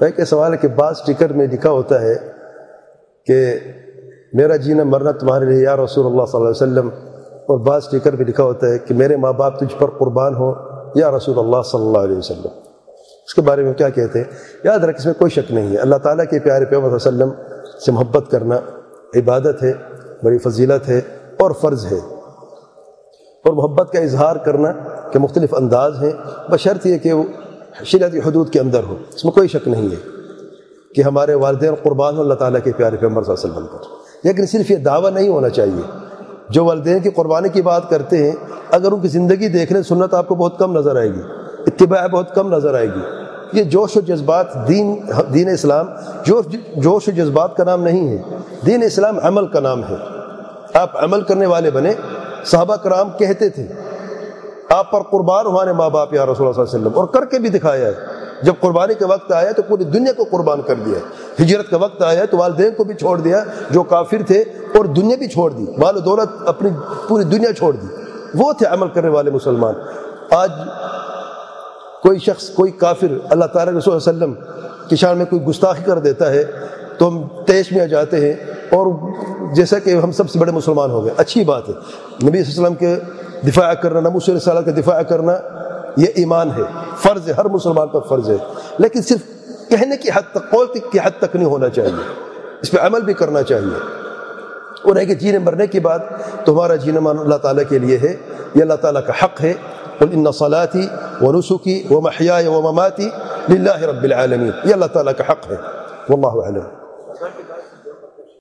ایک سوال ہے کہ بعض ٹکٹ میں لکھا ہوتا ہے کہ میرا جینا مرنا تمہارے لیے یا رسول اللہ صلی اللہ علیہ وسلم، اور بعض ٹکٹ میں لکھا ہوتا ہے کہ میرے ماں باپ تجھ پر قربان ہو یا رسول اللہ صلی اللہ علیہ وسلم۔ اس کے بارے میں کیا کہتے ہیں؟ یاد رکھ، اس میں کوئی شک نہیں ہے۔ اللہ تعالیٰ کے پیارے پیغمبر علیہ وسلم سے محبت کرنا عبادت ہے، بڑی فضیلت ہے اور فرض ہے۔ اور محبت کا اظہار کرنا کہ مختلف انداز ہیں۔ بشرط یہ کہ وہ حدود کے اندر ہو۔ اس میں کوئی شک نہیں ہے کہ ہمارے والدین قربان ہو اللہ تعالیٰ کے پیارے پیغمبر صلی اللہ علیہ وسلم پر۔ لیکن صرف یہ دعویٰ نہیں ہونا چاہیے۔ جو والدین کی قربانی کی بات کرتے ہیں، اگر ان کی زندگی دیکھ لیں، سنت آپ کو بہت کم نظر آئے گی، اتباع بہت کم نظر آئے گی۔ یہ جوش و جذبات دین دین اسلام، جوش جوش و جذبات کا نام نہیں ہے۔ دین اسلام عمل کا نام ہے۔ آپ عمل کرنے والے بنے، صحابہ کرام کہتے تھے آپ پر قربان ہمارے ماں باپ یا رسول اللہ صلی اللہ علیہ وسلم اور کر کے بھی دکھایا ہے۔ جب قربانی کا وقت آیا تو پوری دنیا کو قربان کر دیا ہجرت کا وقت آیا تو والدین کو بھی چھوڑ دیا، جو کافر تھے اور دنیا بھی چھوڑ دی۔ مال و دولت اپنی پوری دنیا چھوڑ دی۔ وہ تھے عمل کرنے والے مسلمان۔ آج کوئی شخص، کوئی کافر اللہ تعالیٰ رسول اللہ علیہ وسلم کی شان میں کوئی گستاخی کر دیتا ہے تو ہم تیش میں آ جاتے ہیں اور جیسا کہ ہم سب سے بڑے مسلمان ہو گئے۔ اچھی بات ہے۔ نبی صلی اللہ علیہ وسلم کے دفاع کرنا نموس رسالت کا دفاع کرنا، یہ ایمان ہے۔ فرض ہے، ہر مسلمان پر فرض ہے۔ لیکن صرف کہنے کی حد تک، قول کی حد تک نہیں ہونا چاہیے۔ اس پہ عمل بھی کرنا چاہیے۔ اور ہے کہ جینے مرنے کی بات تو ہمارا جینا مان اللہ تعالیٰ کے لیے ہے۔ یہ اللہ تعالیٰ کا حق ہے۔ قل ان صلاتی و نسخی و محیا و مماتی للہ رب العالمین۔ یہ اللہ تعالیٰ کا حق ہے۔ واللہ علم